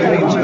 Thank you.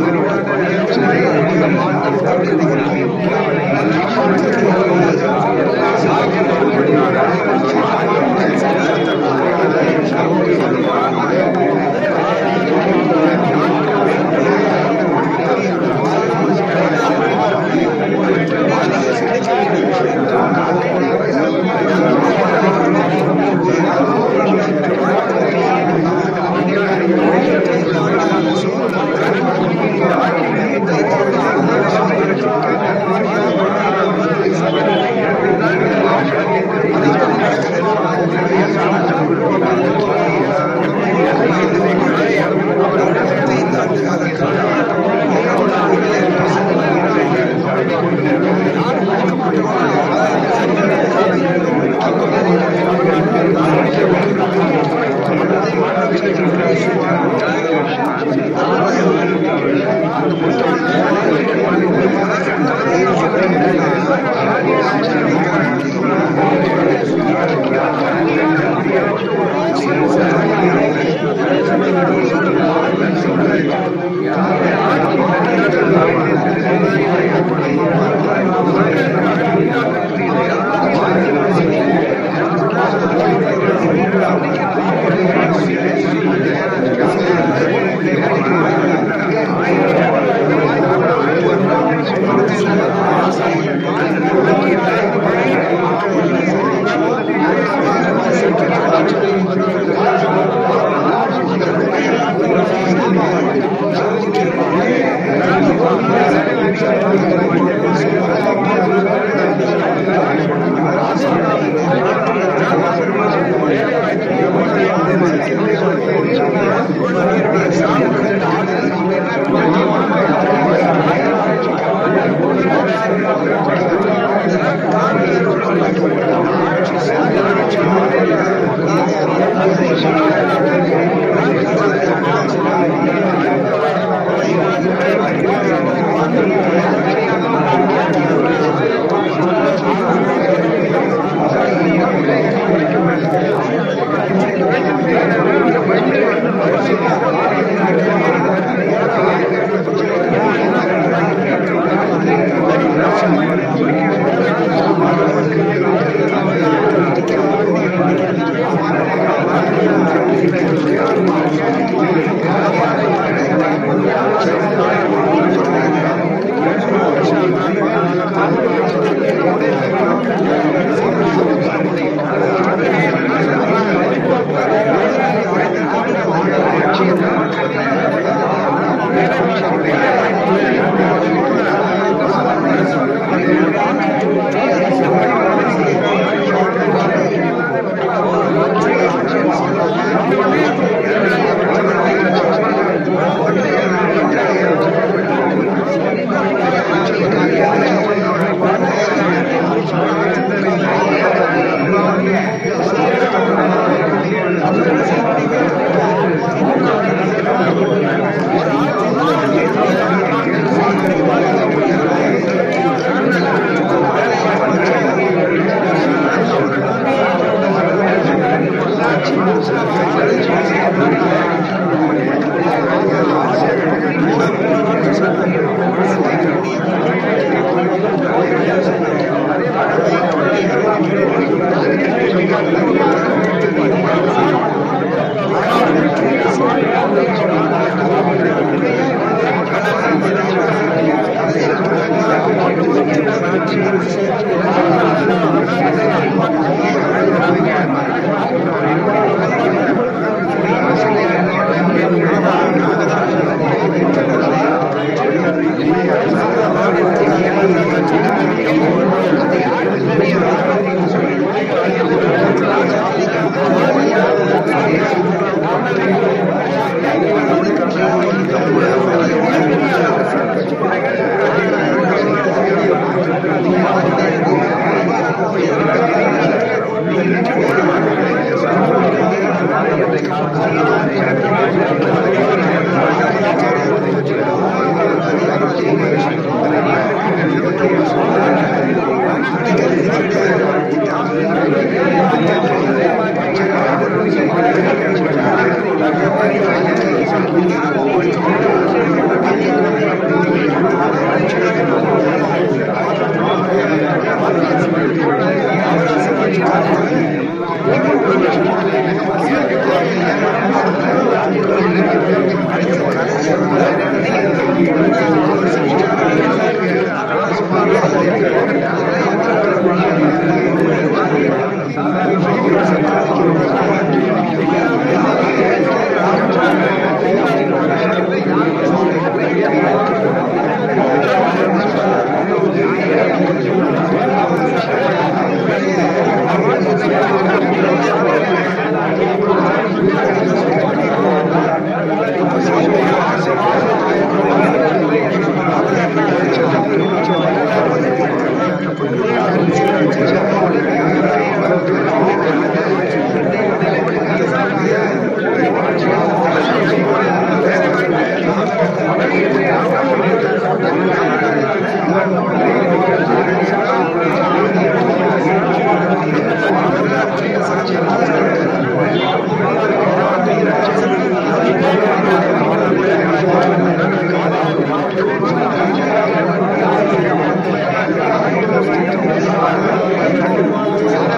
Gracias.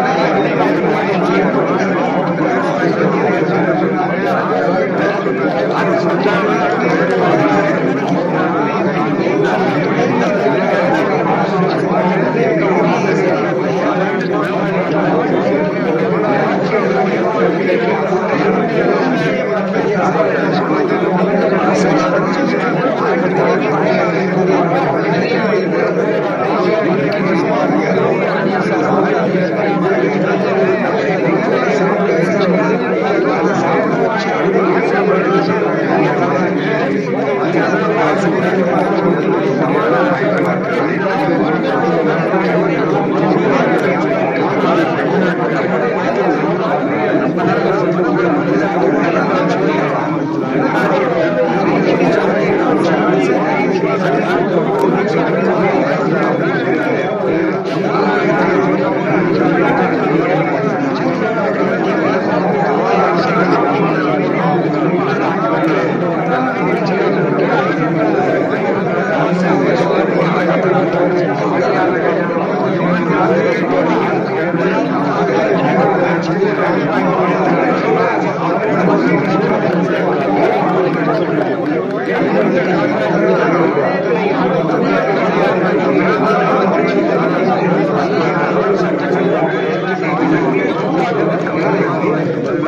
Thank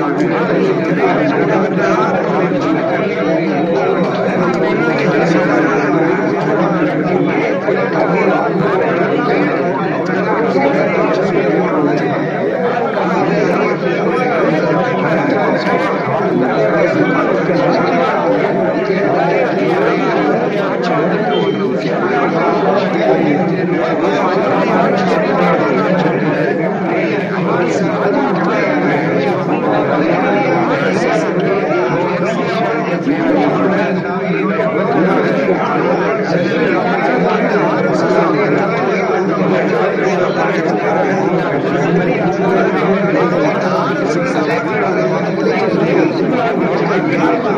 you. Thank you.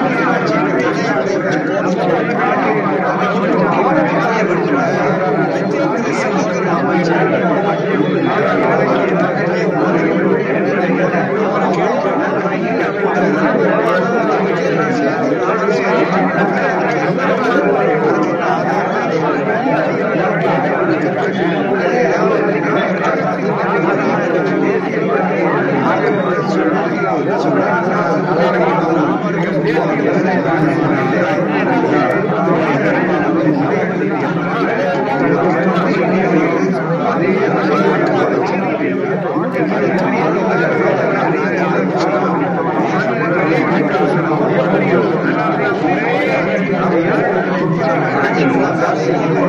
Gracias.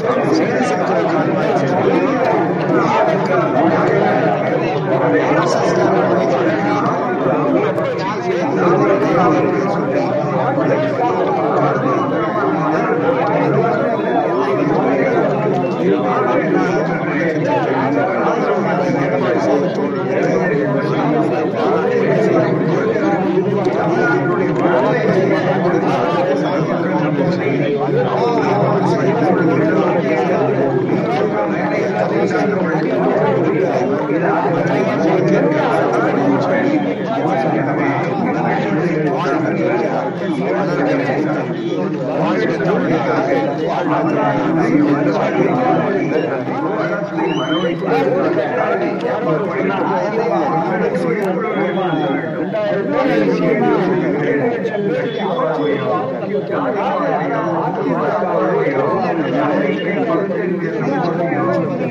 Fragen sehr, sehr gut. I'm going to go to the hospital. I'm going to go to the hospital.